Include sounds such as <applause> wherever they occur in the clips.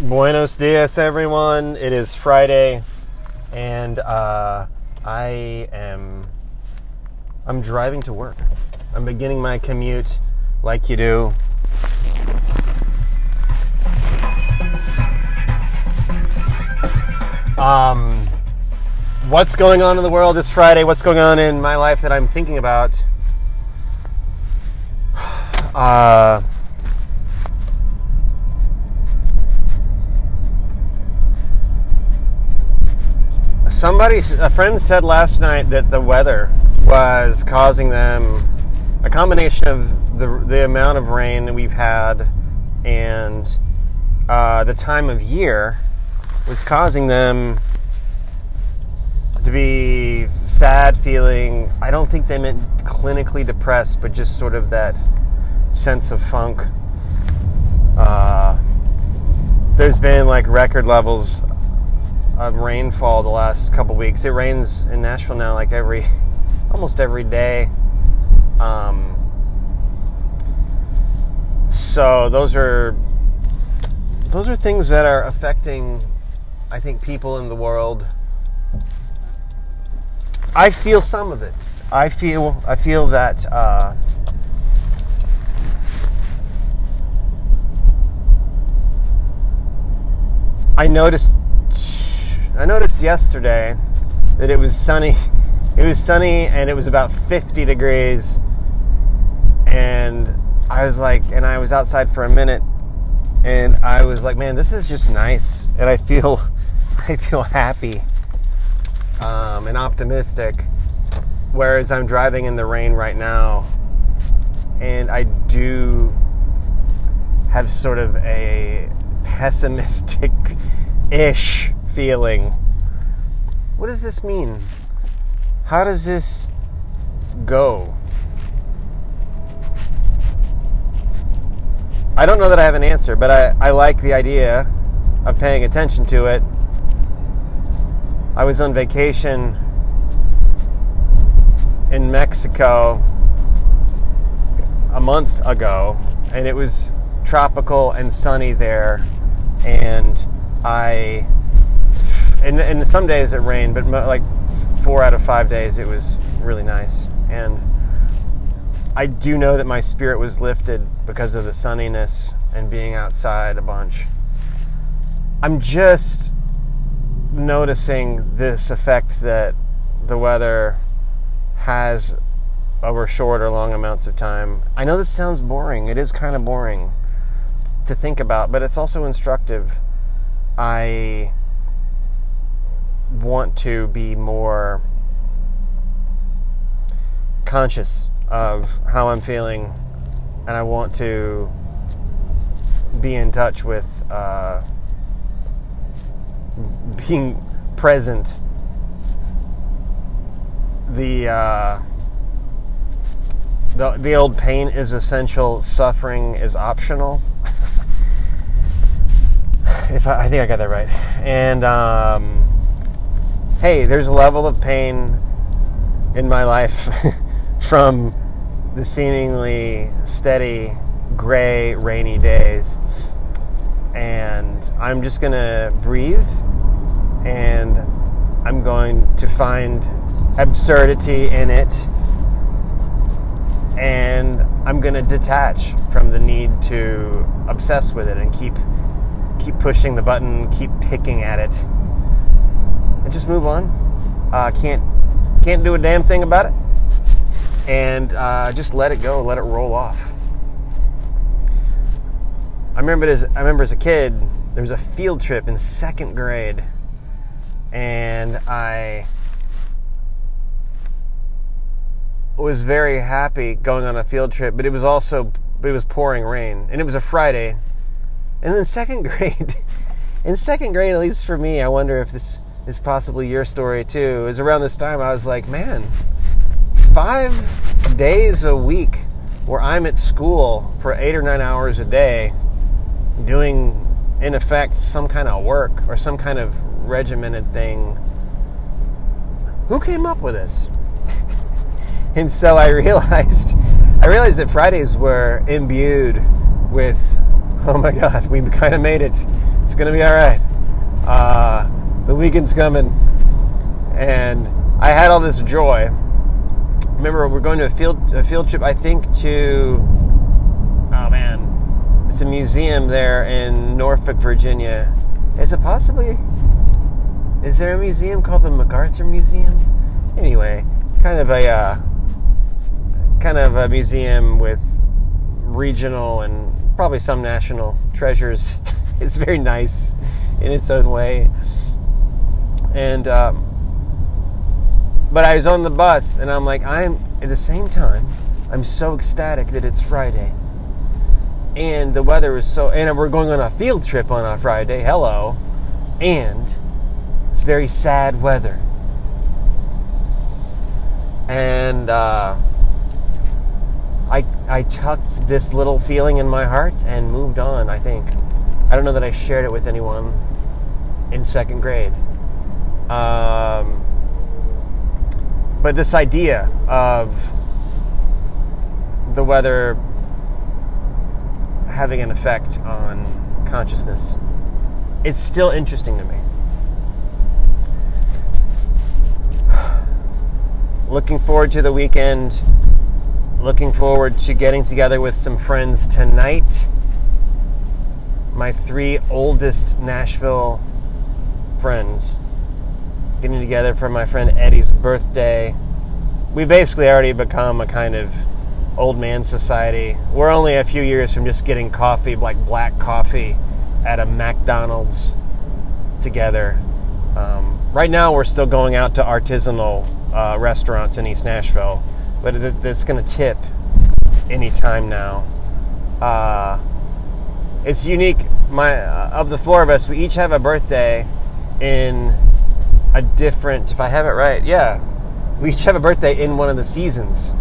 Buenos dias, everyone. It is Friday, and uh, I am I'm driving to work. I'm beginning my commute, like you do. Um, what's going on in the world this Friday? What's going on in my life that I'm thinking about? <sighs> Uh, somebody, a friend said last night that the weather was causing them a combination of the, the amount of rain we've had and uh, the time of year was causing them to be sad feeling. I don't think they meant clinically depressed, but just sort of that sense of funk. Uh, there's been like record levels of rainfall the last couple weeks. It rains in Nashville now like every <laughs> almost every day. Um, so those are those are things that are affecting I think people in the world. I feel some of it. I feel I feel that uh, I noticed I noticed yesterday that it was sunny. It was sunny and it was about 50 degrees. And I was like, and I was outside for a minute and I was like, man, this is just nice. And I feel, <laughs> I feel happy um, and optimistic. Whereas I'm driving in the rain right now and I do have sort of a <laughs> pessimistic ish feeling. What does this mean? How does this go? I don't know that I have an answer, but I, I like the idea of paying attention to it. I was on vacation in Mexico a month ago, and it was tropical and sunny there, and I and, and some days it rained, but like four out of five days it was really nice. And I do know that my spirit was lifted because of the sunniness and being outside a bunch. I'm just noticing this effect that the weather has over short or long amounts of time. I know this sounds boring. It is kind of boring to think about, but it's also instructive. I want to be more conscious of how I'm feeling, and I want to be in touch with uh, being present. The uh, the the old pain is essential, suffering is optional. <laughs> if I, I, think I got that right, and. Um, hey, there's a level of pain in my life <laughs> from the seemingly steady, gray, rainy days. And I'm just going to breathe and I'm going to find absurdity in it. And I'm going to detach from the need to obsess with it and keep keep pushing the button, keep picking at it and just move on. Uh, can't can't do a damn thing about it, and uh, just let it go, let it roll off. I remember as I remember as a kid, there was a field trip in second grade, and I was very happy going on a field trip, but it was also it was pouring rain, and it was a Friday. And then second <laughs> grade, in second grade, at least for me, I wonder if this is possibly your story too. Is around this time I was like, man, five days a week where I'm at school for eight or nine hours a day doing, in effect, some kind of work or some kind of regimented thing. Who came up with this? <laughs> and so I <laughs> realized, I realized that Fridays were imbued with, oh my God, we kind of made it It's gonna be all right. The weekend's coming, and I had all this joy. Remember, we're going to a field a field trip. I think to oh man, it's a museum there in Norfolk, Virginia. Is it possibly? Is there a museum called the MacArthur Museum? Anyway, kind of a uh, kind of a museum with regional and probably some national treasures. <laughs> it's very nice in its own way. And um, but I was on the bus and I'm like, I'm at the same time, I'm so ecstatic that it's Friday. And the weather is so and we're going on a field trip on a Friday. Hello. And it's very sad weather. And uh, I I tucked this little feeling in my heart and moved on, I think. I don't know that I shared it with anyone in second grade. Um, but this idea of the weather having an effect on consciousness, it's still interesting to me. Looking forward to the weekend. Looking forward to getting together with some friends tonight. My three oldest Nashville friends getting together for my friend Eddie's birthday. We basically already become a kind of old man society. We're only a few years from just getting coffee, like black coffee, at a McDonald's together. Um, right now, we're still going out to artisanal uh, restaurants in East Nashville, but it, it's going to tip anytime now. Uh, it's unique. My uh, of the four of us, we each have a birthday in a different. If I have it right, yeah, we each have a birthday in one of the seasons.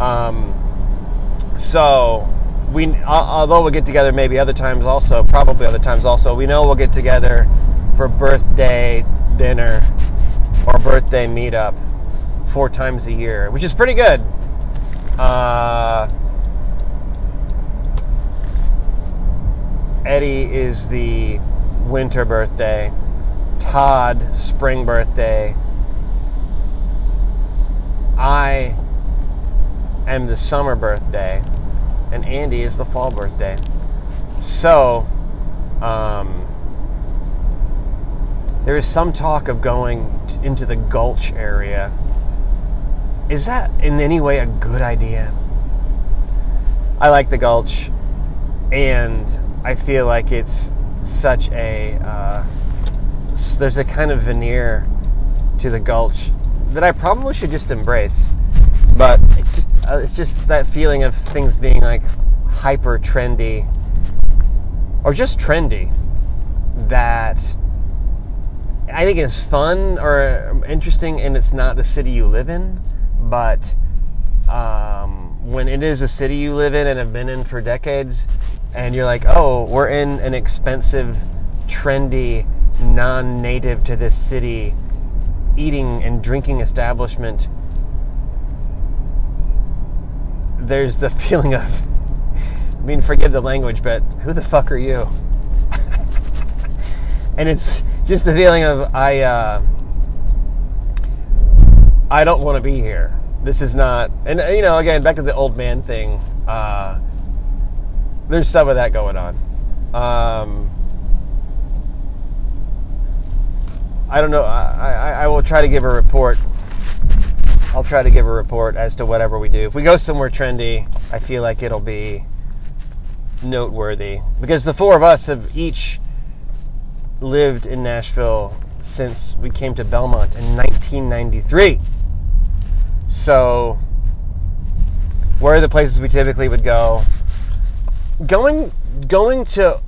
Um, so we, although we'll get together maybe other times also, probably other times also, we know we'll get together for birthday dinner or birthday meetup four times a year, which is pretty good. Uh, Eddie is the winter birthday. Todd, spring birthday. I am the summer birthday. And Andy is the fall birthday. So, um, there is some talk of going t- into the Gulch area. Is that in any way a good idea? I like the Gulch, and I feel like it's such a uh, there's a kind of veneer to the Gulch that I probably should just embrace. But it's just uh, it's just that feeling of things being like hyper trendy or just trendy that I think is fun or interesting, and it's not the city you live in. But um, when it is a city you live in and have been in for decades, and you're like, oh, we're in an expensive, trendy, non native to this city eating and drinking establishment, there's the <laughs> feeling of, I mean, forgive the language, but who the fuck are you? <laughs> and it's just the feeling of, I, uh, I don't want to be here. This is not, and you know, again, back to the old man thing. Uh, there's some of that going on. Um, I don't know. I, I, I will try to give a report. I'll try to give a report as to whatever we do. If we go somewhere trendy, I feel like it'll be noteworthy because the four of us have each lived in Nashville since we came to Belmont in 1993. So, where are the places we typically would go? going going to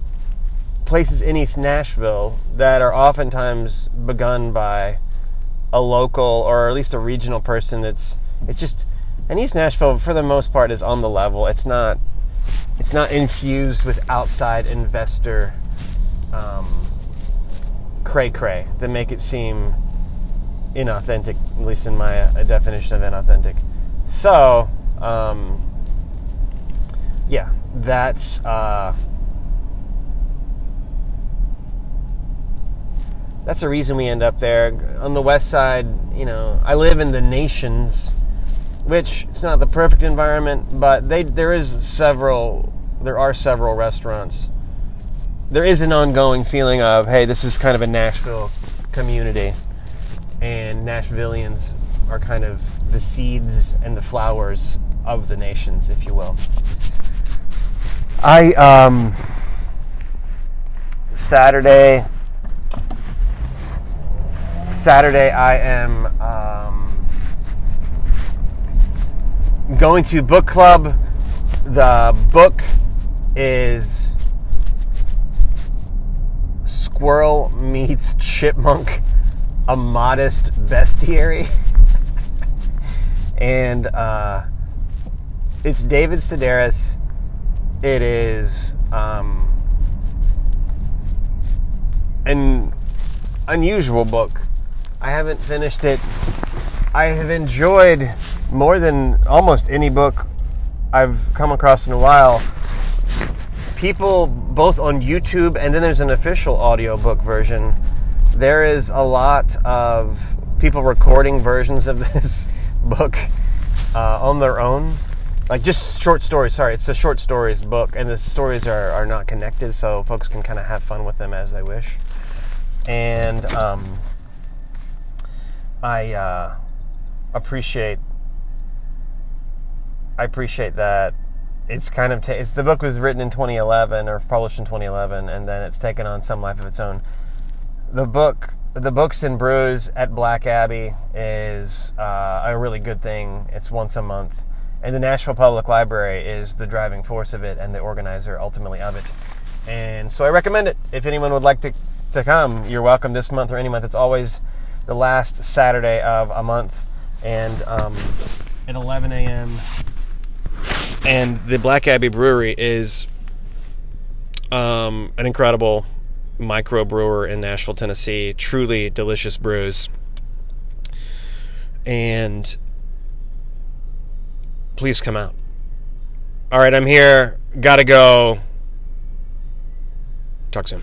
places in East Nashville that are oftentimes begun by a local or at least a regional person that's it's just and East Nashville for the most part is on the level. It's not it's not infused with outside investor um, cray cray that make it seem inauthentic, at least in my uh, definition of inauthentic. So, um, yeah, that's uh, that's the reason we end up there. On the west side, you know, I live in the Nations, which it's not the perfect environment, but they there is several there are several restaurants. There is an ongoing feeling of, hey, this is kind of a Nashville community, and Nashvillians are kind of the seeds and the flowers of the nations, if you will. I um, Saturday. Saturday, I am um, going to book club. The book is Squirrel Meets Chipmunk, a modest bestiary. <laughs> and uh, it's David Sedaris. It is um, an unusual book. I haven't finished it. I have enjoyed more than almost any book I've come across in a while. People both on YouTube and then there's an official audiobook version. There is a lot of people recording versions of <laughs> this book uh, on their own. Like just short stories. Sorry, it's a short stories book, and the stories are, are not connected, so folks can kind of have fun with them as they wish and um, I uh, appreciate I appreciate that it's kind of ta- it's, the book was written in 2011 or published in 2011, and then it's taken on some life of its own. The book, the books and brews at Black Abbey is uh, a really good thing. It's once a month, and the Nashville Public Library is the driving force of it and the organizer ultimately of it. And so I recommend it if anyone would like to to come, you're welcome this month or any month. It's always the last Saturday of a month, and um, at 11 a.m. And the Black Abbey Brewery is um, an incredible microbrewer in Nashville, Tennessee. Truly delicious brews. And please come out. All right, I'm here. Gotta go. Talk soon.